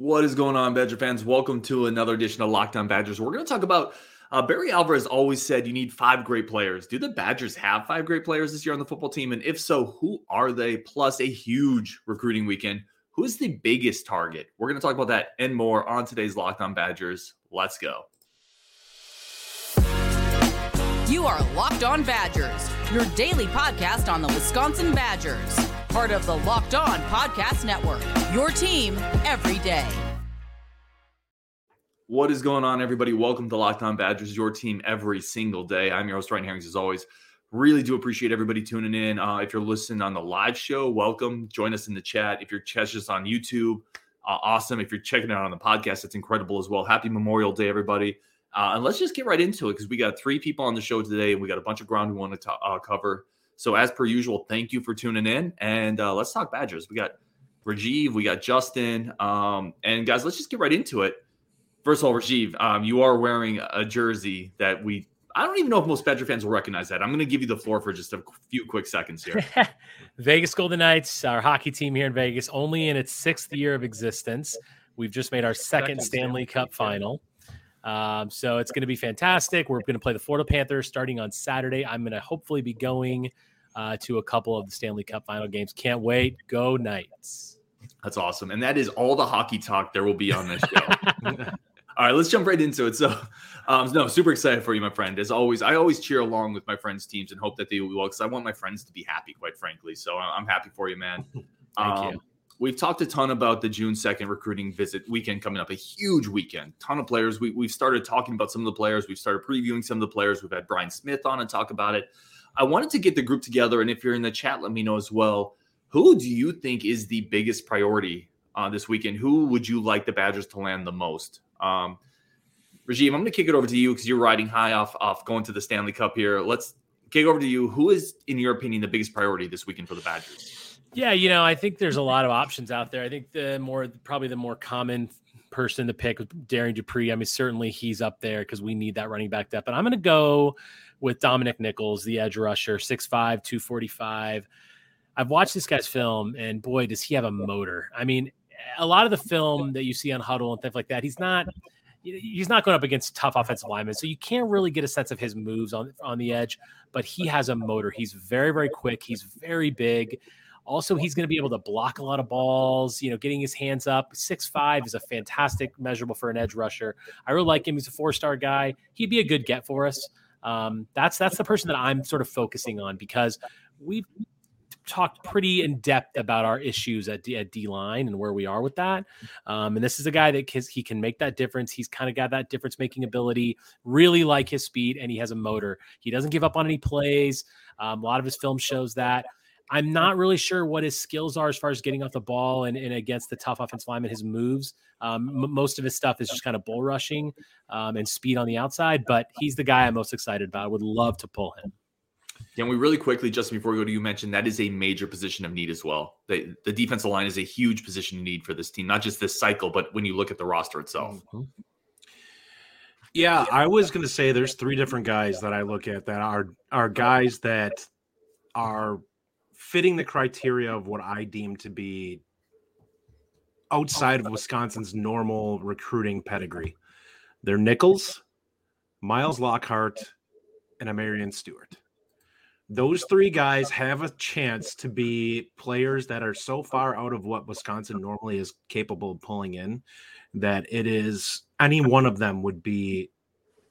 What is going on, Badger fans? Welcome to another edition of Locked On Badgers. We're going to talk about uh, Barry Alvarez always said you need five great players. Do the Badgers have five great players this year on the football team? And if so, who are they? Plus a huge recruiting weekend. Who's the biggest target? We're going to talk about that and more on today's Locked On Badgers. Let's go. You are Locked On Badgers, your daily podcast on the Wisconsin Badgers part of the Locked On Podcast Network. Your team every day. What is going on, everybody? Welcome to Locked On Badgers, your team every single day. I'm your host, Ryan Herrington, as always. Really do appreciate everybody tuning in. Uh, if you're listening on the live show, welcome. Join us in the chat. If you're catching us on YouTube, uh, awesome. If you're checking out on the podcast, it's incredible as well. Happy Memorial Day, everybody. Uh, and let's just get right into it because we got three people on the show today and we got a bunch of ground we want to uh, cover. So, as per usual, thank you for tuning in. And uh, let's talk Badgers. We got Rajiv, we got Justin. Um, and guys, let's just get right into it. First of all, Rajiv, um, you are wearing a jersey that we, I don't even know if most Badger fans will recognize that. I'm going to give you the floor for just a few quick seconds here. Vegas Golden Knights, our hockey team here in Vegas, only in its sixth year of existence. We've just made our second, second Stanley Cup final. Um, so it's going to be fantastic. We're going to play the Florida Panthers starting on Saturday. I'm going to hopefully be going uh, to a couple of the Stanley Cup final games. Can't wait. Go Knights. That's awesome. And that is all the hockey talk there will be on this show. all right, let's jump right into it. So, um, no, super excited for you, my friend. As always, I always cheer along with my friends' teams and hope that they do well because I want my friends to be happy, quite frankly. So I'm happy for you, man. Thank um, you. We've talked a ton about the June 2nd recruiting visit weekend coming up, a huge weekend, ton of players. We, we've started talking about some of the players. We've started previewing some of the players. We've had Brian Smith on and talk about it. I wanted to get the group together, and if you're in the chat, let me know as well. Who do you think is the biggest priority uh, this weekend? Who would you like the Badgers to land the most? Um, Rajiv, I'm going to kick it over to you because you're riding high off off going to the Stanley Cup here. Let's kick over to you. Who is, in your opinion, the biggest priority this weekend for the Badgers? Yeah, you know, I think there's a lot of options out there. I think the more, probably the more common person to pick, Darrion Dupree. I mean, certainly he's up there because we need that running back depth. But I'm going to go with Dominic Nichols, the edge rusher, 6'5, 245. I've watched this guy's film, and boy, does he have a motor. I mean, a lot of the film that you see on Huddle and stuff like that, he's not he's not going up against tough offensive linemen, so you can't really get a sense of his moves on on the edge. But he has a motor. He's very very quick. He's very big. Also, he's going to be able to block a lot of balls, you know, getting his hands up. Six five is a fantastic measurable for an edge rusher. I really like him. He's a four star guy. He'd be a good get for us. Um, that's that's the person that I'm sort of focusing on because we've talked pretty in depth about our issues at D, at D line and where we are with that. Um, and this is a guy that can, he can make that difference. He's kind of got that difference making ability. Really like his speed, and he has a motor. He doesn't give up on any plays. Um, a lot of his film shows that. I'm not really sure what his skills are as far as getting off the ball and, and against the tough offensive lineman, his moves. Um, m- most of his stuff is just kind of bull rushing um, and speed on the outside, but he's the guy I'm most excited about. I would love to pull him. Can we really quickly, just before we go to you, mention that is a major position of need as well. The, the defensive line is a huge position of need for this team, not just this cycle, but when you look at the roster itself. Mm-hmm. Yeah, I was going to say there's three different guys that I look at that are are guys that are fitting the criteria of what I deem to be outside of Wisconsin's normal recruiting pedigree. They're Nichols, Miles Lockhart, and I'Marion Stewart. Those three guys have a chance to be players that are so far out of what Wisconsin normally is capable of pulling in that it is any one of them would be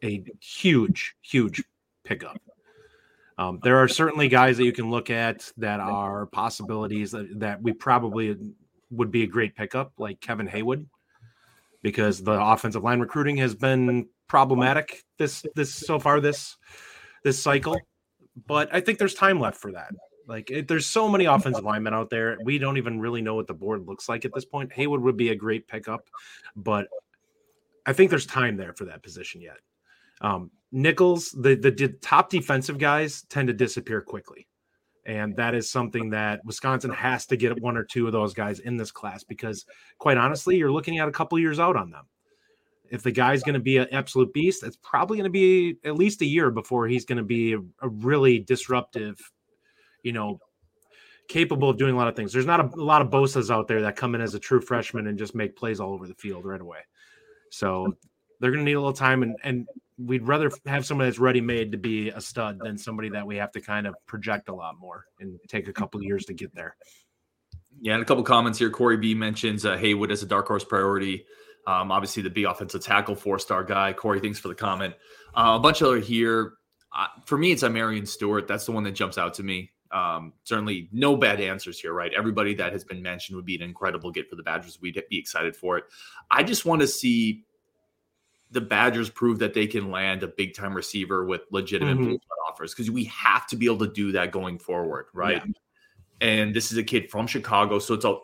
a huge, huge pickup. Um, there are certainly guys that you can look at that are possibilities that, that we probably would be a great pickup, like Kevin Haywood, because the offensive line recruiting has been problematic this this so far this this cycle. But I think there's time left for that. Like it, there's so many offensive linemen out there, we don't even really know what the board looks like at this point. Haywood would be a great pickup, but I think there's time there for that position yet. Um, Nichols, the, the top defensive guys tend to disappear quickly. And that is something that Wisconsin has to get one or two of those guys in this class because, quite honestly, you're looking at a couple years out on them. If the guy's going to be an absolute beast, it's probably going to be at least a year before he's going to be a, a really disruptive, you know, capable of doing a lot of things. There's not a, a lot of Bosa's out there that come in as a true freshman and just make plays all over the field right away. So they're going to need a little time, and and we'd rather have someone that's ready made to be a stud than somebody that we have to kind of project a lot more and take a couple years to get there. Yeah, and a couple comments here. Corey B mentions uh, Haywood as a dark horse priority. Um, obviously, the B offensive tackle, four star guy. Corey, thanks for the comment. Uh, a bunch of other here. Uh, for me, it's I'Marion Stewart. That's the one that jumps out to me. Um, certainly, no bad answers here, right? Everybody that has been mentioned would be an incredible get for the Badgers. We'd be excited for it. I just want to see the Badgers prove that they can land a big time receiver with legitimate mm-hmm. offers because we have to be able to do that going forward, right? Yeah. And this is a kid from Chicago, so it's a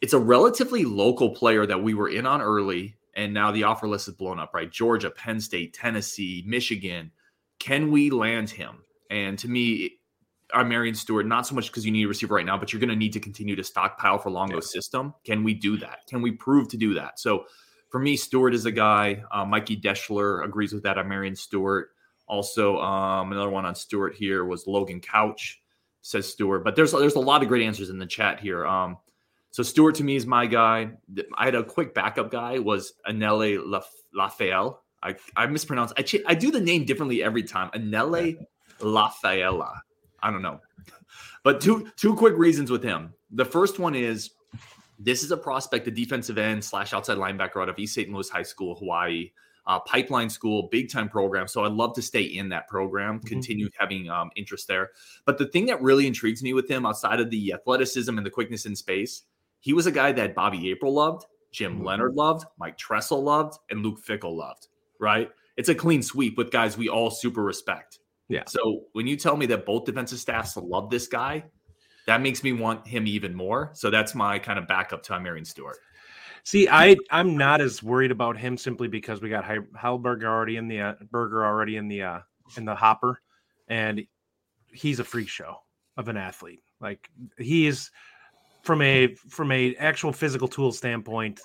it's a relatively local player that we were in on early, and now the offer list is blown up, right? Georgia, Penn State, Tennessee, Michigan. Can we land him? And to me, I'Marion Stewart, not so much because you need a receiver right now, but you're going to need to continue to stockpile for Longo's system. Can we do that? Can we prove to do that? So for me, Stewart is a guy. Uh, Mikey Deschler agrees with that. I'Marion Stewart. Also, um, another one on Stewart here was Logan Couch, says Stewart. But there's there's a lot of great answers in the chat here. Um, so Stewart to me is my guy. I had a quick backup guy was Anele Lafael. I, I mispronounce. I ch- I do the name differently every time. Anele Lafaela. I don't know. But two two quick reasons with him. The first one is this is a prospect, a defensive end slash outside linebacker out of East St. Louis High School, Hawaii. Uh, pipeline school, big time program. So I'd love to stay in that program, mm-hmm. continue having um, interest there. But the thing that really intrigues me with him outside of the athleticism and the quickness in space, he was a guy that Bobby April loved, Jim mm-hmm. Leonhard loved, Mike Tressel loved, and Luke Fickell loved, right? It's a clean sweep with guys we all super respect. Yeah. So when you tell me that both defensive staffs love this guy, that makes me want him even more. So that's my kind of backup to Marion Stewart. See, I I'm not as worried about him simply because we got Hellberg already in the uh, Burger already in the uh, in the hopper, and he's a freak show of an athlete. Like he is from a from a actual physical tool standpoint.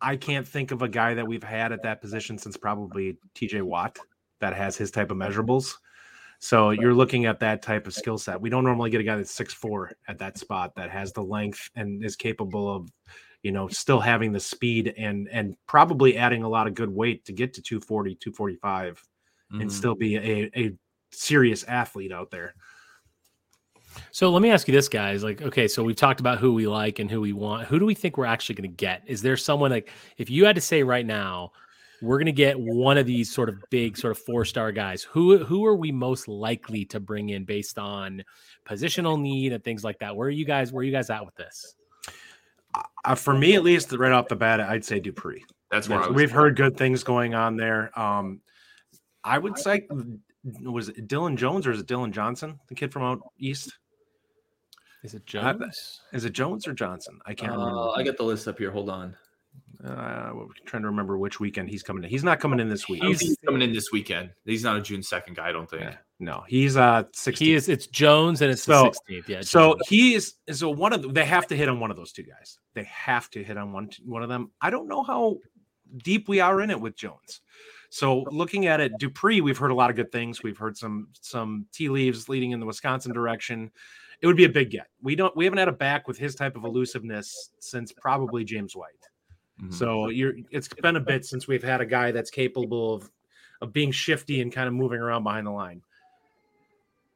I can't think of a guy that we've had at that position since probably TJ Watt that has his type of measurables. So you're looking at that type of skill set. We don't normally get a guy that's six four at that spot that has the length and is capable of, you know, still having the speed and and probably adding a lot of good weight to get to 240, 245 mm-hmm. and still be a, a serious athlete out there. So let me ask you this, guys. Like, okay, so we've talked about who we like and who we want. Who do we think we're actually going to get? Is there someone like, if you had to say right now, we're going to get one of these sort of big sort of four star guys. Who who are we most likely to bring in based on positional need and things like that? Where are you guys where are you guys at with this? Uh, for me at least right off the bat i'd say dupree. That's where we've heard good things going on there. Um i would say was it dylan jones or is it dylan johnson the kid from out east? Is it jones? is it jones or johnson? I can't uh, remember i got the list up here. Hold on uh, we're trying to remember which weekend he's coming in. He's not coming in this week. He's, he's coming in this weekend. He's not a June second guy, I don't think. Yeah. No, he's uh 16th. He is. It's Jones and it's so, the sixteenth. Yeah. So he is. So one of them, they have to hit on one of those two guys. They have to hit on one one of them. I don't know how deep we are in it with Jones. So looking at it, Dupree, we've heard a lot of good things. We've heard some some tea leaves leading in the Wisconsin direction. It would be a big get. We don't we haven't had a back with his type of elusiveness since probably James White. Mm-hmm. So you're it's been a bit since we've had a guy that's capable of of being shifty and kind of moving around behind the line.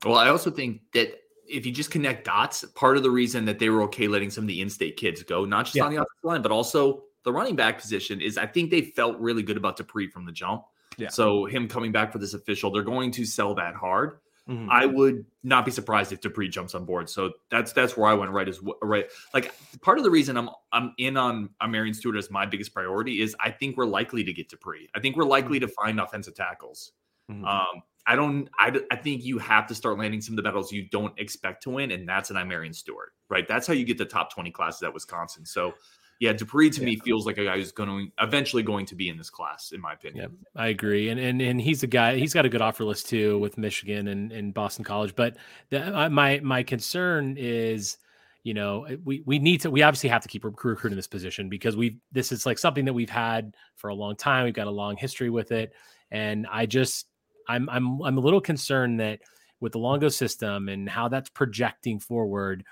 Well, I also think that if you just connect dots, part of the reason that they were okay letting some of the in-state kids go, not just yeah. on the offensive line, but also the running back position, is I think they felt really good about Dupree from the jump. Yeah. So him coming back for this official, they're going to sell that hard. Mm-hmm. I would not be surprised if Dupree jumps on board. So that's that's where I went right as right. Like part of the reason I'm I'm in on Marion Stewart as my biggest priority is I think we're likely to get Dupree. I think we're likely to find offensive tackles. Mm-hmm. Um, I don't. I, I think you have to start landing some of the battles you don't expect to win, and that's I'Marion Stewart, right? That's how you get the top twenty classes at Wisconsin. So yeah, Dupree to yeah. me feels like a guy who's going to eventually going to be in this class, in my opinion. Yeah, I agree, and and and he's a guy. He's got a good offer list too with Michigan and, and Boston College. But the, uh, my my concern is, you know, we we need to. We obviously have to keep recruiting this position because we this is like something that we've had for a long time. We've got a long history with it, and I just I'm I'm I'm a little concerned that with the Longo system and how that's projecting forward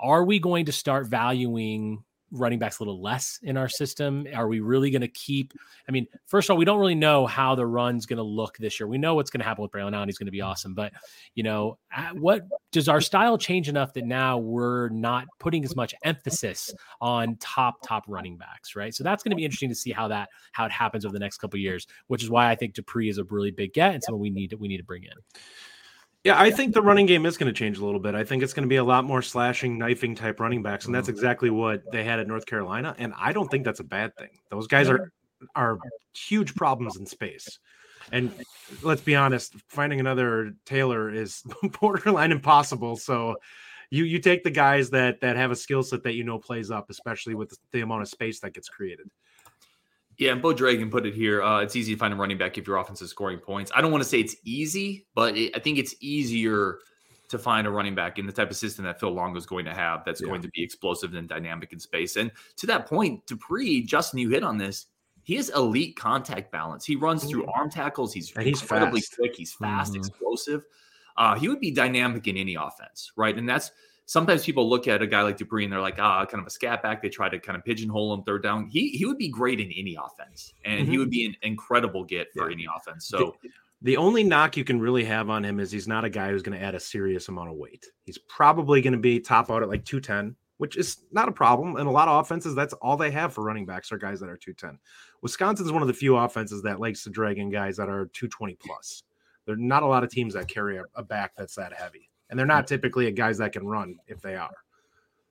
are we going to start valuing running backs a little less in our system? Are we really going to keep? I mean, first of all, we don't really know how the run's going to look this year. We know what's going to happen with Braelon Allen; he's going to be mm-hmm. awesome. But you know, what does our style change enough that now we're not putting as much emphasis on top top running backs, right? So that's going to be interesting to see how that how it happens over the next couple years. Which is why I think Dupree is a really big get and someone we need to we need to bring in. Yeah, I think the running game is going to change a little bit. I think it's going to be a lot more slashing, knifing type running backs, and that's mm-hmm. exactly what they had at North Carolina. And I don't think that's a bad thing. Those guys are are huge problems in space. And let's be honest, finding another Taylor is borderline impossible. So you you take the guys that that have a skill set that you know plays up, especially with the amount of space that gets created. Yeah, and Bo Dragon put it here. Uh, it's easy to find a running back if your offense is scoring points. I don't want to say it's easy, but it, I think it's easier to find a running back in the type of system that Phil Longo is going to have that's yeah. going to be explosive and dynamic in space. And to that point, Dupree, Justin, you hit on this. He has elite contact balance. He runs through arm tackles. He's, and he's incredibly fast. quick. He's fast, mm-hmm. explosive. Uh, he would be dynamic in any offense, right? And that's sometimes people look at a guy like Dupree and they're like, ah, kind of a scat back. They try to kind of pigeonhole him third down. He he would be great in any offense, and mm-hmm. he would be an incredible get for yeah. any offense. So. The, the only knock you can really have on him is he's not a guy who's going to add a serious amount of weight. He's probably going to be top out at like 210, which is not a problem. And a lot of offenses, that's all they have for running backs are guys that are 210. Wisconsin's one of the few offenses that likes to drag in guys that are 220 plus. There are not a lot of teams that carry a, a back that's that heavy and they're not typically guys that can run if they are.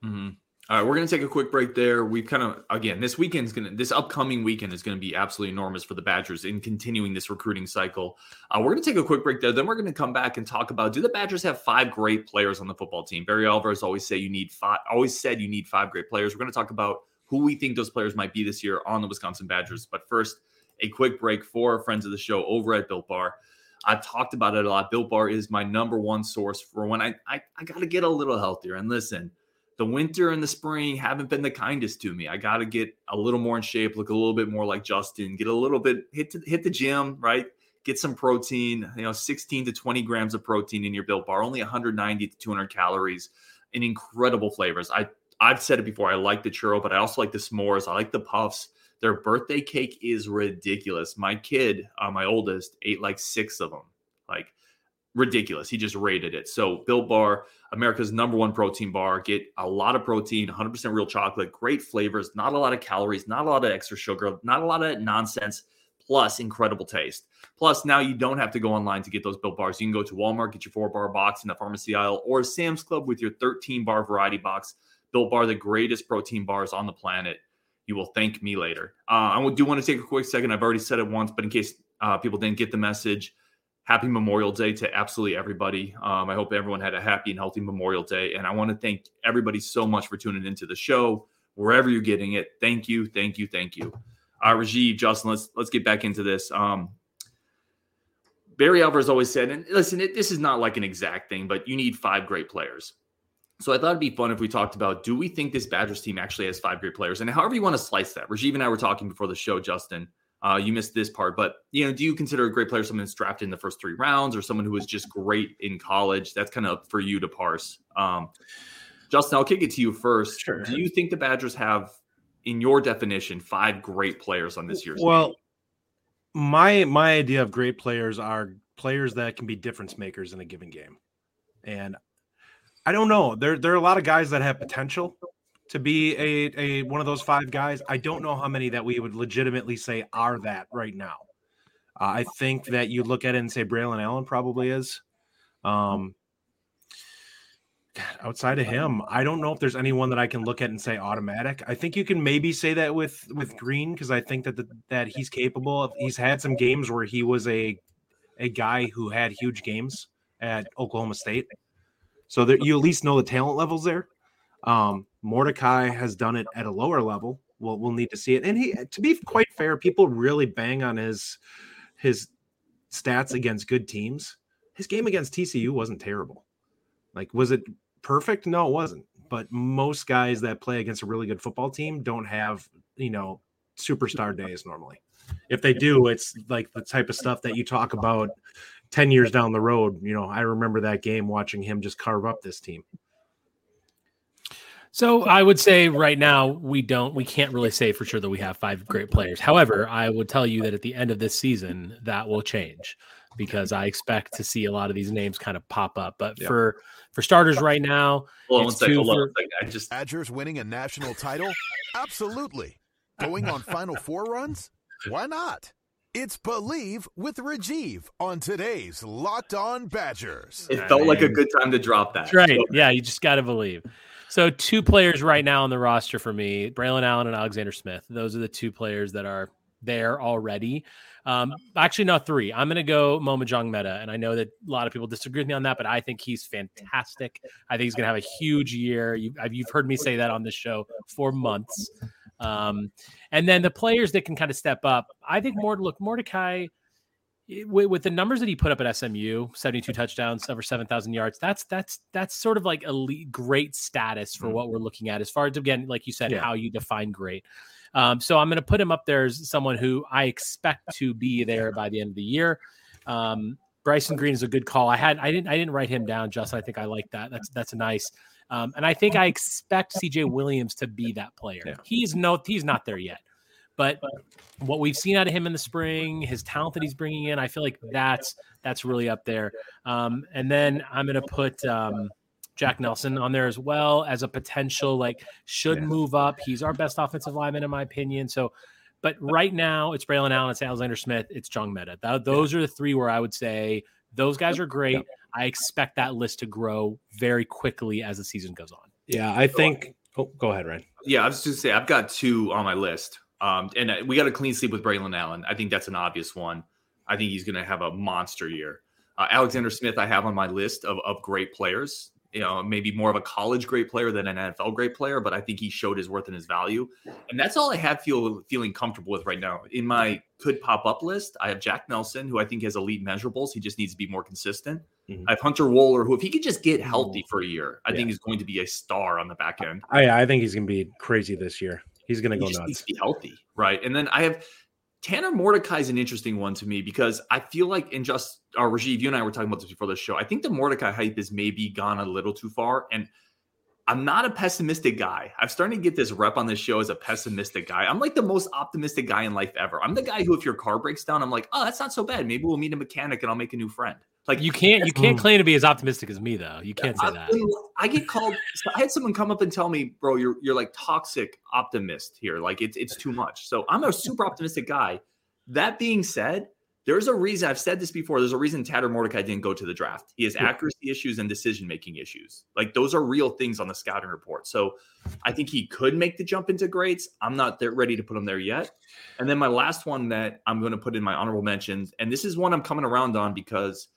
Mm-hmm. All right, we're going to take a quick break there. We've kind of again this weekend's going to this upcoming weekend is going to be absolutely enormous for the Badgers in continuing this recruiting cycle. Uh, we're going to take a quick break there. Then we're going to come back and talk about do the Badgers have five great players on the football team? Barry Alvarez always say you need five. Always said you need five great players. We're going to talk about who we think those players might be this year on the Wisconsin Badgers. But first, a quick break for friends of the show over at Built Bar. I've talked about it a lot. Built Bar is my number one source for when I I, I got to get a little healthier. And listen, the winter and the spring haven't been the kindest to me. I got to get a little more in shape, look a little bit more like Justin, get a little bit hit to, hit the gym, right? Get some protein, you know, 16 to 20 grams of protein in your Built Bar, only 190 to 200 calories, and incredible flavors. I I've said it before. I like the churro, but I also like the s'mores. I like the puffs. Their birthday cake is ridiculous. My kid, uh, my oldest, ate like six of them. Like ridiculous. He just rated it. So Built Bar, America's number one protein bar. Get a lot of protein, 100% real chocolate, great flavors, not a lot of calories, not a lot of extra sugar, not a lot of nonsense, plus incredible taste. Plus, now you don't have to go online to get those Built Bars. You can go to Walmart, get your four bar box in the pharmacy aisle, or Sam's Club with your 13 bar variety box. Built Bar, the greatest protein bars on the planet. You will thank me later. Uh, I do want to take a quick second. I've already said it once, but in case uh, people didn't get the message, happy Memorial Day to absolutely everybody. Um, I hope everyone had a happy and healthy Memorial Day. And I want to thank everybody so much for tuning into the show, wherever you're getting it. Thank you, thank you, thank you. Uh, Rajiv, Justin, let's let's get back into this. Um, Barry Alvarez always said, and listen, it, this is not like an exact thing, but you need five great players. So I thought it'd be fun if we talked about do we think this Badgers team actually has five great players? And however you want to slice that. Rajiv and I were talking before the show, Justin. Uh, you missed this part, but you know, do you consider a great player someone that's drafted in the first three rounds, or someone who was just great in college? That's kind of for you to parse. Um, Justin, I'll kick it to you first. Sure. Do you think the Badgers have, in your definition, five great players on this year's? Team? Well, team? my my idea of great players are players that can be difference makers in a given game, and I don't know. There there are a lot of guys that have potential to be a, a one of those five guys. I don't know how many that we would legitimately say are that right now. Uh, I think that you look at it and say Braelon Allen probably is. Um, outside of him, I don't know if there's anyone that I can look at and say automatic. I think you can maybe say that with with Green because I think that the, that he's capable of. He's had some games where he was a a guy who had huge games at Oklahoma State. So that you at least know the talent levels there. Um, Mordecai has done it at a lower level. We'll we'll need to see it. And he, to be quite fair, people really bang on his his stats against good teams. His game against TCU wasn't terrible. Like, was it perfect? No, it wasn't. But most guys that play against a really good football team don't have, you know, superstar days normally. If they do, it's like the type of stuff that you talk about 10 years down the road, you know, I remember that game watching him just carve up this team. So I would say right now we don't we can't really say for sure that we have five great players. However, I would tell you that at the end of this season that will change because I expect to see a lot of these names kind of pop up. But yeah. for for starters right now, hold on second, hold on I just Badgers winning a national title? Absolutely. Going on final four runs? Why not? It's Believe with Rajiv on today's Locked On Badgers. It felt like a good time to drop that. That's right. So. Yeah, you just got to believe. So two players right now on the roster for me, Braelon Allen and Alexander Smith. Those are the two players that are there already. Um, actually, not three. I'm going to go Maema Njongmeta, and I know that a lot of people disagree with me on that, but I think he's fantastic. I think he's going to have a huge year. You, have heard me say that on this show for months. Um, and then the players that can kind of step up, I think more look Mordecai – with, with, the numbers that he put up at SMU, 72 touchdowns, over 7,000 yards, that's that's that's sort of like elite, great status for mm-hmm. what we're looking at as far as again, like you said, yeah. how you define great. Um, so I'm going to put him up there as someone who I expect to be there by the end of the year. Um, Bryson Green is a good call. I had I didn't I didn't write him down, Justin. I think I like that. That's that's a nice. Um, and I think I expect CJ Williams to be that player. Yeah. He's no he's not there yet. But what we've seen out of him in the spring, his talent that he's bringing in, I feel like that's that's really up there. Um, and then I'm going to put um, Jack Nelson on there as well as a potential like should yeah. move up. He's our best offensive lineman in my opinion. So, but right now it's Braelon Allen, it's Alexander Smith, it's Njongmeta. That, those are the three where I would say those guys are great. I expect that list to grow very quickly as the season goes on. Yeah, I think. Oh, go ahead, Ryan. Yeah, I was just gonna say I've got two on my list. Um, and uh, we got a clean sleep with Braelon Allen. I think that's an obvious one. I think he's going to have a monster year. Uh, Alexander Smith, I have on my list of, of great players. You know, maybe more of a college great player than an NFL great player, but I think he showed his worth and his value. And that's all I have feel feeling comfortable with right now. In my could pop up list, I have Jack Nelson, who I think has elite measurables. He just needs to be more consistent. Mm-hmm. I have Hunter Wohler, who if he could just get healthy for a year, I yeah. think is going to be a star on the back end. I, I think he's going to be crazy this year. He's going to go nuts. Needs to be healthy, right? And then I have Tanner Mordecai is an interesting one to me because I feel like in just uh, Rajiv, you and I were talking about this before the show. I think the Mordecai hype is maybe gone a little too far, and I'm not a pessimistic guy. I'm starting to get this rep on this show as a pessimistic guy. I'm like the most optimistic guy in life ever. I'm the guy who, if your car breaks down, I'm like, oh, that's not so bad. Maybe we'll meet a mechanic and I'll make a new friend. Like you can't you can't claim to be as optimistic as me though. You can't say I, that. I get called. I had someone come up and tell me, bro, you're you're like toxic optimist here. Like it's it's too much. So I'm a super optimistic guy. That being said, there's a reason I've said this before. There's a reason Tanner Mordecai didn't go to the draft. He has accuracy issues and decision making issues. Like those are real things on the scouting report. So I think he could make the jump into greats. I'm not there ready to put him there yet. And then my last one that I'm going to put in my honorable mentions, and this is one I'm coming around on because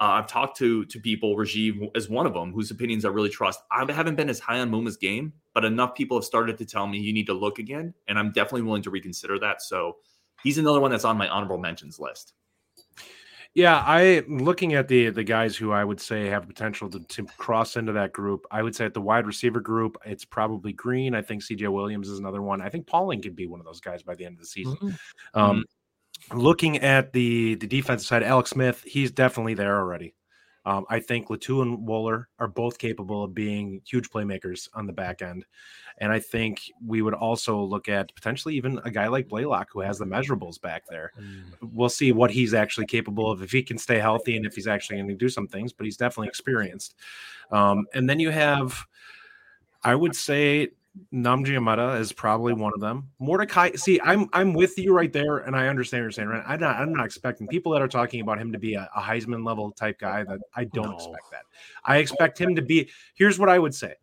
uh, I've talked to to people, Rajiv as one of them, whose opinions I really trust. I haven't been as high on Muma's game, but enough people have started to tell me you need to look again, and I'm definitely willing to reconsider that. So he's another one that's on my honorable mentions list. Yeah, I looking at the the guys who I would say have potential to, to, cross into that group. I would say at the wide receiver group, it's probably Green. I think CJ Williams is another one. I think Pauling could be one of those guys by the end of the season. Mm-hmm. Um, looking at the the defensive side, Alex Smith, he's definitely there already. Um, I think Latu and Wohler are both capable of being huge playmakers on the back end. And I think we would also look at potentially even a guy like Blaylock who has the measurables back there. Mm. We'll see what he's actually capable of if he can stay healthy and if he's actually going to do some things, but he's definitely experienced. Um, and then you have, I would say, Nnamdi is probably one of them. Mordecai, see, I'm I'm with you right there, and I understand what you're saying. Right, I'm not I'm not expecting people that are talking about him to be a, a Heisman level type guy. That I don't no. expect that. I expect him to be. Here's what I would say.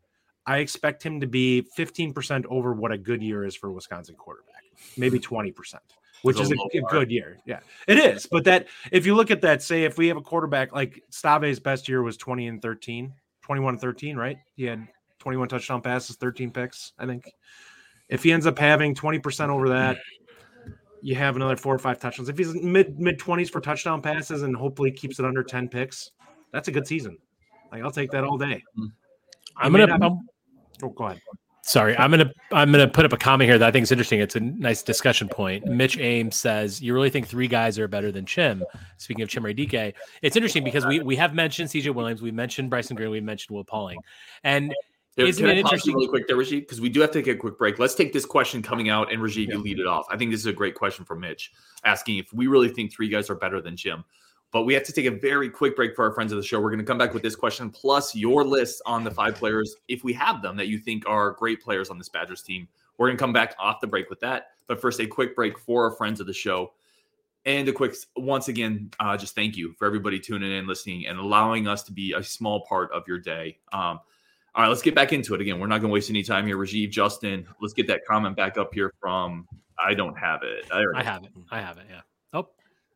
I expect him to be 15% over what a good year is for a Wisconsin quarterback, maybe 20%, which is a, a, good year. Yeah, it is. But that, if you look at that, say if we have a quarterback like Stave's best year was 20 and 13, 21 and 13, right? He had 21 touchdown passes, 13 picks, I think. If he ends up having 20% over that, you have another four or five touchdowns. If he's mid mid 20s for touchdown passes and hopefully keeps it under 10 picks, that's a good season. Like I'll take that all day. Mm-hmm. I'm gonna not, oh, go ahead. Sorry, I'm gonna I'm gonna put up a comment here that I think is interesting. It's a nice discussion point. Mitch Ames says, "You really think three guys are better than Chim?" Speaking of Chimere Dike, it's interesting because we we have mentioned C.J. Williams, we mentioned Bryson Green, we mentioned Will Pauling, and Here, Isn't can it I pause you interesting- really quick there, Rajiv? Because we do have to take a quick break. Let's take this question coming out, and Rajiv, Yeah. you lead it off. I think this is a great question from Mitch, asking if we really think three guys are better than Chim. But we have to take a very quick break for our friends of the show. We're going to come back with this question, plus your list on the five players, if we have them, that you think are great players on this Badgers team. We're going to come back off the break with that. But first, a quick break for our friends of the show. And a quick, once again, uh, just thank you for everybody tuning in, listening, and allowing us to be a small part of your day. Um, all right, let's get back into it again. We're not going to waste any time here. Rajiv, Justin, let's get that comment back up here from. I don't have it. There it I have it. I have it. Yeah. Oh,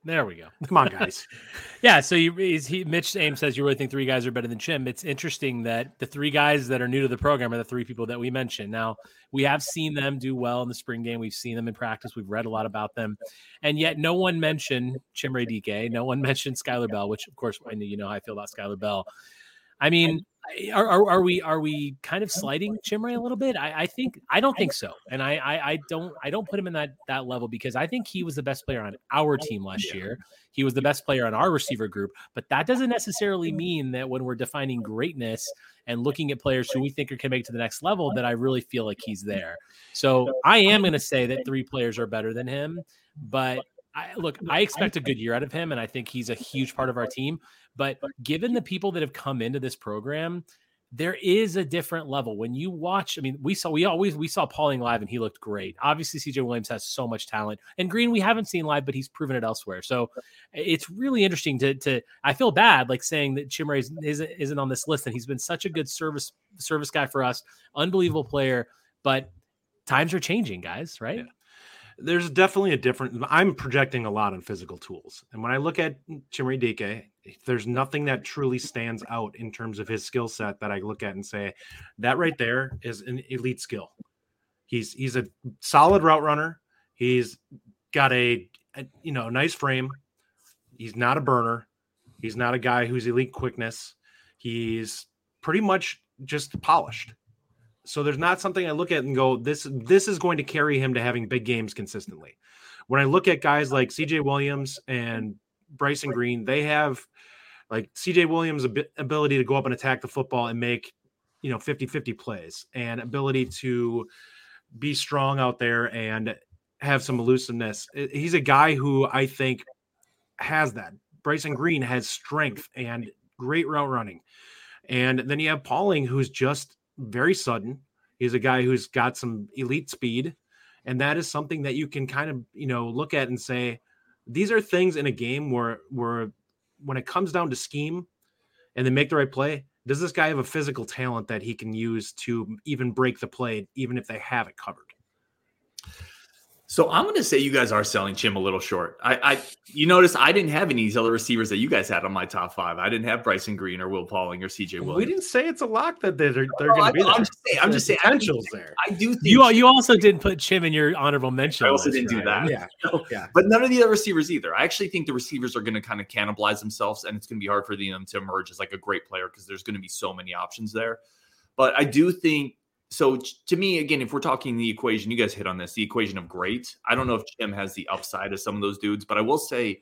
there we go. Come on, guys. Yeah, so you, is he Mitch Ames says you really think three guys are better than Chim. It's interesting that the three guys that are new to the program are the three people that we mentioned. Now we have seen them do well in the spring game. We've seen them in practice. We've read a lot about them, and yet no one mentioned Chimere Dike. No one mentioned Skyler Bell, which of course I know you know how I feel about Skyler Bell. I mean, are, are, are we are we kind of slighting Chimere a little bit? I, I think I don't think so, and I, I I don't I don't put him in that that level because I think he was the best player on our team last year. He was the best player on our receiver group, but that doesn't necessarily mean that when we're defining greatness and looking at players who we think are can make it to the next level, that I really feel like he's there. So I am going to say that three players are better than him, but I, look, I expect a good year out of him, and I think he's a huge part of our team. But given the people that have come into this program, there is a different level when you watch. I mean, we saw we always we saw Pauling live and he looked great. Obviously, CJ Williams has so much talent, and Green we haven't seen live, but he's proven it elsewhere. So it's really interesting to to. I feel bad like saying that Chimere isn't isn't on this list, and he's been such a good service service guy for us, unbelievable player. But times are changing, guys. Right? Yeah. There's definitely a different. I'm projecting a lot on physical tools, and when I look at Chimere Dike, there's nothing that truly stands out in terms of his skill set that I look at and say that right there is an elite skill. He's he's a solid route runner. He's got a, a you know nice frame. He's not a burner. He's not a guy who's elite quickness. He's pretty much just polished. So there's not something I look at and go, this this is going to carry him to having big games consistently. When I look at guys like CJ Williams and Bryson Green, they have like CJ Williams' ability to go up and attack the football and make, you know, 50-50 plays and ability to be strong out there and have some elusiveness. He's a guy who I think has that. Bryson Green has strength and great route running. And then you have Pauling, who's just very sudden. He's a guy who's got some elite speed. And that is something that you can kind of, you know, look at and say, these are things in a game where where when it comes down to scheme and they make the right play, does this guy have a physical talent that he can use to even break the play, even if they have it covered? So I'm going to say you guys are selling Chim a little short. I, I, you notice I didn't have any of these other receivers that you guys had on my top five. I didn't have Bryson Green or Will Pauling or CJ Williams. We didn't say it's a lock that they're they're No, going to be. I'm just saying. I'm The just saying. potentials there. I do think You you also didn't put Chim in your honorable mention. I also list, didn't do that. Yeah, yeah. But none of the other receivers either. I actually think the receivers are going to kind of cannibalize themselves, and it's going to be hard for them to emerge as like a great player because there's going to be so many options there. But I do think so. To me, again, if we're talking the equation, you guys hit on this, the equation of great. I don't know if Chim has the upside of some of those dudes, but I will say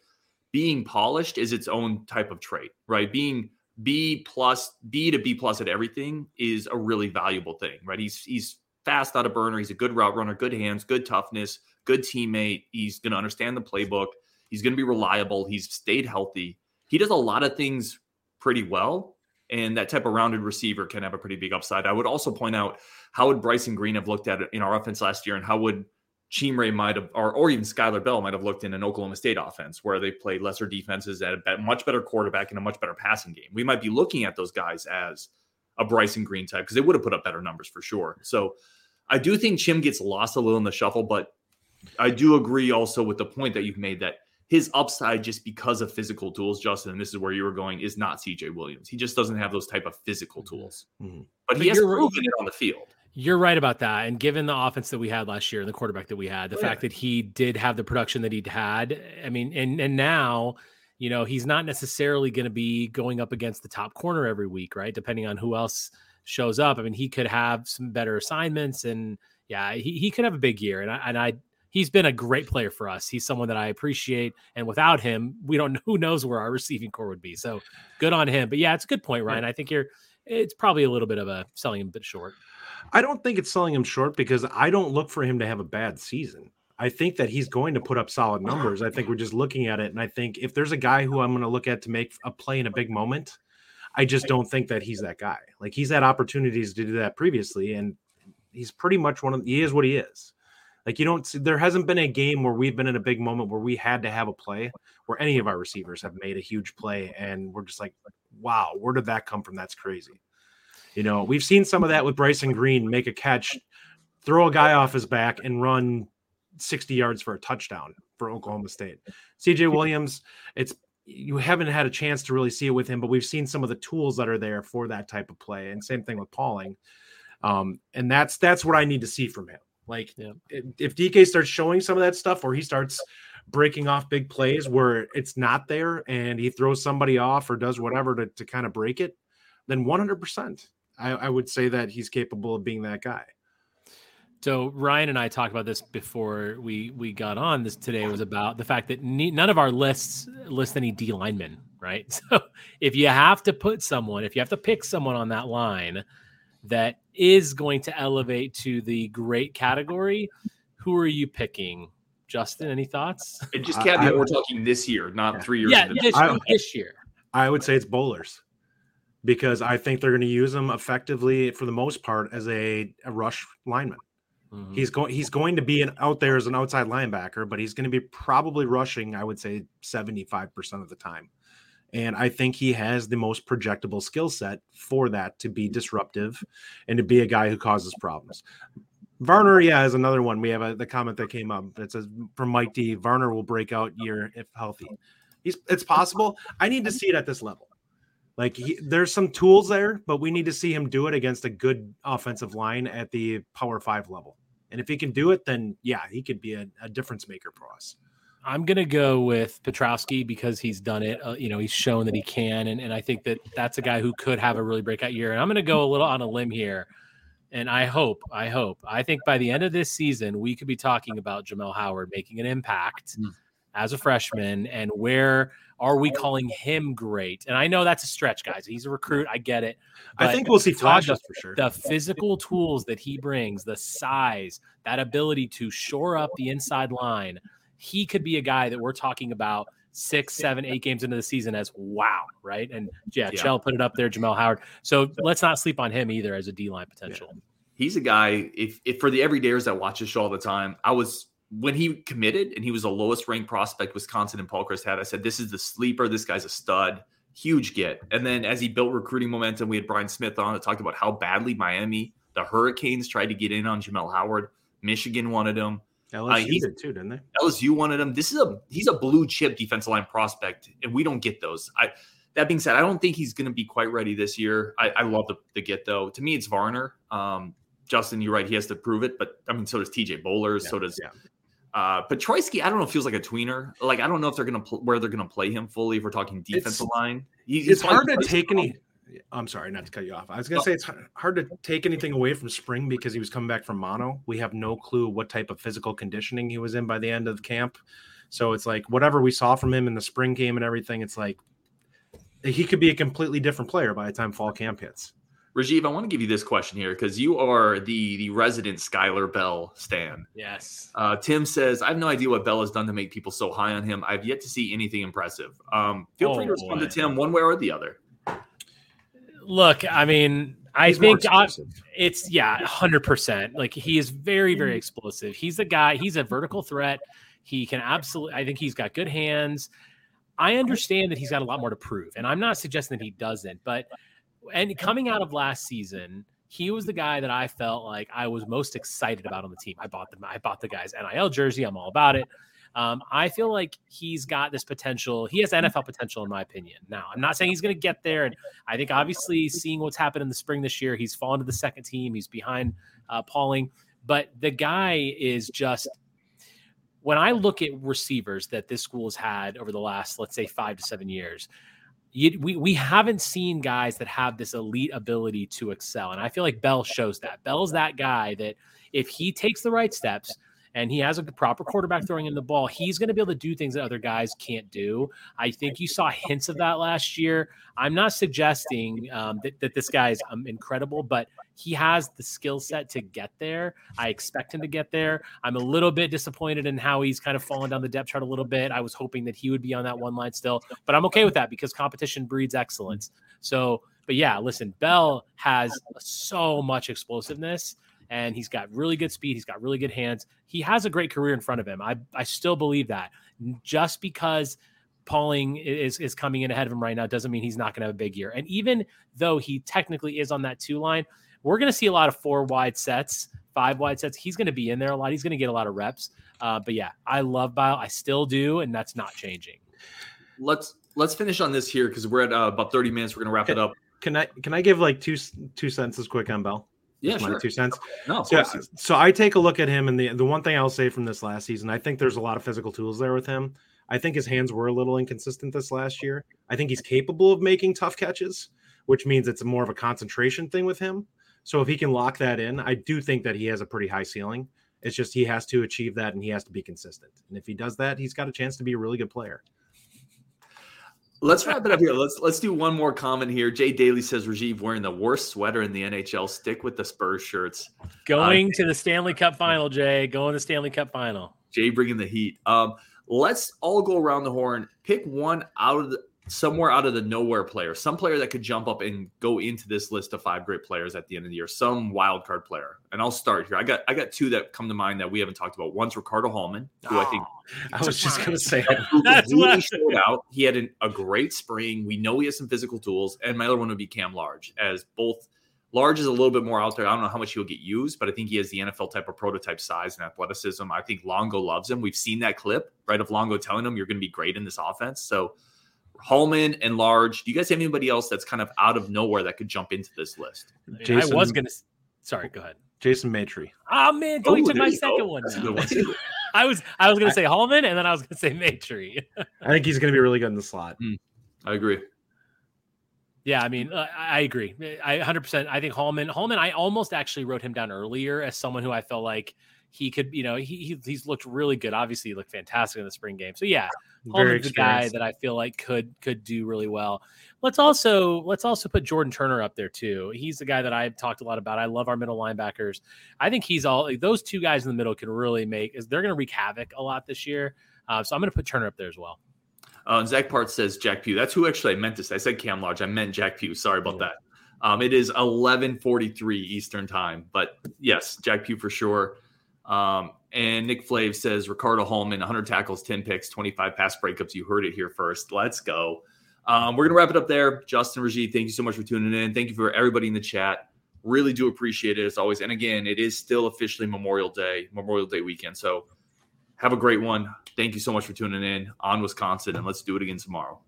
being polished is its own type of trait, right? Being B plus B to B plus at everything is a really valuable thing, right? He's he's fast out of burner. He's a good route runner, good hands, good toughness, good teammate. He's going to understand the playbook. He's going to be reliable. He's stayed healthy. He does a lot of things pretty well. And that type of rounded receiver can have a pretty big upside. I would also point out how would Bryson Green have looked at it in our offense last year, and how would Chimere might have, or, or even Skylar Bell might have looked in an Oklahoma State offense where they played lesser defenses at a much better quarterback and a much better passing game. We might be looking at those guys as a Bryson Green type because they would have put up better numbers for sure. So I do think Chim gets lost a little in the shuffle, but I do agree also with the point that you've made that his upside just because of physical tools, Justin, and this is where you were going, is not CJ Williams. He just doesn't have those type of physical tools. Mhm. But, But he has proven it on the field. You're right about that. And given the offense that we had last year and the quarterback that we had, the Oh, fact that he did have the production that he'd had, I mean, and and now, you know, he's not necessarily going to be going up against the top corner every week, right? Depending on who else shows up. I mean, he could have some better assignments and yeah, he, he could have a big year. And I and I he's been a great player for us. He's someone that I appreciate. And without him, we don't know who knows where our receiving corps would be. So good on him. But yeah, it's a good point, Ryan. I think you're it's probably a little bit of a selling him a bit short. I don't think it's selling him short because I don't look for him to have a bad season. I think that he's going to put up solid numbers. I think we're just looking at it, and I think if there's a guy who I'm going to look at to make a play in a big moment, I just don't think that he's that guy. Like he's had opportunities to do that previously, and he's pretty much one of he is what he is. Like you don't see there hasn't been a game where we've been in a big moment where we had to have a play where any of our receivers have made a huge play and we're just like, wow, where did that come from? That's crazy. You know, we've seen some of that with Bryson Green make a catch, throw a guy off his back, and run 60 yards for a touchdown for Oklahoma State. CJ Williams, it's you haven't had a chance to really see it with him, but we've seen some of the tools that are there for that type of play. And same thing with Pauling. Um, and that's that's what I need to see from him. Like yeah. if Dike starts showing some of that stuff, or he starts breaking off big plays where it's not there, and he throws somebody off or does whatever to, to kind of break it, then 100%, I, I would say that he's capable of being that guy. So Ryan and I talked about this before we we got on. This today was about the fact that ne- none of our lists list any D linemen, right? So if you have to put someone, if you have to pick someone on that line that is going to elevate to the great category, who are you picking? Justin, any thoughts? And just caveat, I, we're talking this year, not three years. Yeah, this, I, this year. I would say it's Bollers because I think they're going to use them effectively for the most part as a, a rush lineman. Mm-hmm. He's going he's going to be an, out there as an outside linebacker, but he's going to be probably rushing, I would say 75% of the time. And I think he has the most projectable skill set for that to be mm-hmm. disruptive and to be a guy who causes problems. Varner, yeah, is another one. We have a, the comment that came up. It says from Mike D. Varner will break out year if healthy. He's it's possible. I need to see it at this level. Like he, there's some tools there, but we need to see him do it against a good offensive line at the Power Five level. And if he can do it, then yeah, he could be a, a difference maker for us. I'm gonna go with Petrowski because he's done it. Uh, you know, he's shown that he can, and, and I think that that's a guy who could have a really breakout year. And I'm gonna go a little on a limb here, and I hope, I hope, I think by the end of this season, we could be talking about Jamel Howard making an impact mm. as a freshman, and where are we calling him great? And I know that's a stretch, guys. He's a recruit. I get it. I think we'll see flashes for sure. The physical tools that he brings, the size, that ability to shore up the inside line, he could be a guy that we're talking about six, seven, eight games into the season as wow, right? And yeah, yeah. Chell put it up there, Jamel Howard. So let's not sleep on him either as a D line potential. Yeah. He's a guy, if, if for the everydayers that watch the show all the time, I was when he committed and he was the lowest ranked prospect Wisconsin and Paul Chryst had, I said, This is the sleeper. This guy's a stud. Huge get. And then as he built recruiting momentum, we had Brian Smith on that talked about how badly Miami, the Hurricanes, tried to get in on Jamel Howard. Michigan wanted him. LSU uh, did too, didn't they? LSU wanted him. This is a he's a blue chip defensive line prospect, and we don't get those. I that being said, I don't think he's going to be quite ready this year. I, I love the, the, get though. To me, it's Varner. Um, Justin, you're right. He has to prove it, but I mean, so does TJ Bollers. Yeah, so does yeah. Uh, Petroisky, I don't know, feels like a tweener. Like I don't know if they're gonna pl- where they're gonna play him fully. If we're talking defensive it's, line, he's, it's hard to take any. I'm sorry, not to cut you off. I was gonna say it's hard to take anything away from spring because he was coming back from mono. We have no clue what type of physical conditioning he was in by the end of the camp. So it's like whatever we saw from him in the spring game and everything. It's like he could be a completely different player by the time fall camp hits. Rajiv, I want to give you this question here because you are the the resident Skyler Bell stan. Yes. Uh, Tim says, I have no idea what Bell has done to make people so high on him. I've yet to see anything impressive. Um, feel oh, free to respond boy. to Tim one way or the other. Look, I mean, I he's think uh, I, it's yeah, hundred percent. Like he is very, very explosive. He's a guy. He's a vertical threat. He can absolutely. I think he's got good hands. I understand that he's got a lot more to prove, and I'm not suggesting that he doesn't, but and coming out of last season, he was the guy that I felt like I was most excited about on the team. I bought the I bought the guy's NIL jersey. I'm all about it. Um, I feel like he's got this potential. He has NFL potential, in my opinion. Now, I'm not saying he's going to get there, and I think obviously seeing what's happened in the spring this year, he's fallen to the second team. He's behind uh, Pauling, but the guy is just. When I look at receivers that this school has had over the last, let's say, five to seven years, you, we we haven't seen guys that have this elite ability to excel, and I feel like Bell shows that. Bell's that guy that if he takes the right steps and he has a proper quarterback throwing in the ball, he's going to be able to do things that other guys can't do. I think you saw hints of that last year. I'm not suggesting um, that, that this guy is um, incredible, but he has the skill set to get there. I expect him to get there. I'm a little bit disappointed in how he's kind of fallen down the depth chart a little bit. I was hoping that he would be on that one line still, but I'm okay with that because competition breeds excellence. So, but yeah, listen, Bell has so much explosiveness and he's got really good speed. He's got really good hands. He has a great career in front of him. I, I still believe that. Just because Pauling is, is coming in ahead of him right now doesn't mean he's not going to have a big year. And even though he technically is on that two line, we're going to see a lot of four wide sets, five wide sets. He's going to be in there a lot. He's going to get a lot of reps. Uh, but yeah, I love Bell. I still do, and that's not changing. Let's let's finish on this here because we're at uh, about 30 minutes. We're going to wrap can, it up. Can I can I give like two two sentences quick on Bell? Yeah, sure. my two cents. No, so, so I take a look at him, and the the one thing I'll say from this last season, I think there's a lot of physical tools there with him. I think his hands were a little inconsistent this last year. I think he's capable of making tough catches, which means it's more of a concentration thing with him. So if he can lock that in, I do think that he has a pretty high ceiling. It's just he has to achieve that and he has to be consistent. And if he does that, he's got a chance to be a really good player. Let's wrap it up here. Let's let's do one more comment here. Jay Daly says Rajiv wearing the worst sweater in the NHL. Stick with the Spurs shirts. Going uh, to the Stanley Cup final, Jay. Going to the Stanley Cup final. Jay bringing the heat. Um, let's all go around the horn. Pick one out of the somewhere out of the nowhere player, some player that could jump up and go into this list of five great players at the end of the year, some wild card player. And I'll start here. I got I got two that come to mind that we haven't talked about. One's Ricardo Hallman, who oh, I think oh, I was just going to say that's really showed out. He had an, a great spring. We know he has some physical tools, and my other one would be Cam Large, as both. Large is a little bit more out there. I don't know how much he'll get used, but I think he has the NFL type of prototype size and athleticism. I think Longo loves him. We've seen that clip, right, of Longo telling him you're going to be great in this offense. So Hallman and Large. Do you guys have anybody else that's kind of out of nowhere that could jump into this list? Jason, I was gonna. Sorry, go ahead. Jason Maitre. Oh man, Tony took my second go. one. one I was I was gonna say Hallman and then I was gonna say Maitre. I think he's gonna be really good in the slot. Mm, I agree. Yeah, I mean, uh, I agree. I 100%. I think Hallman, Hallman, I almost actually wrote him down earlier as someone who I felt like he could, you know, he, he's looked really good. Obviously, he looked fantastic in the spring game. So yeah, Hallman's the guy that I feel like could could do really well. Let's also let's also put Jordan Turner up there too. He's the guy that I've talked a lot about. I love our middle linebackers. I think he's all like, those two guys in the middle can really make is they're going to wreak havoc a lot this year. Uh, so I'm going to put Turner up there as well. Uh, Zach Part says Jack Pugh. That's who actually I meant to say. I said Cam Large. I meant Jack Pugh. Sorry about that. Um, it is 11:43 Eastern time, but yes, Jack Pugh for sure. Um, and Nick Flav says Ricardo Hallman, 100 tackles, 10 picks, 25 pass breakups. You heard it here first. Let's go. Um, we're going to wrap it up there. Justin Rajiv, thank you so much for tuning in. Thank you for everybody in the chat. Really do appreciate it as always. And again, it is still officially Memorial Day, Memorial Day weekend. So have a great one. Thank you so much for tuning in on Wisconsin, and let's do it again tomorrow.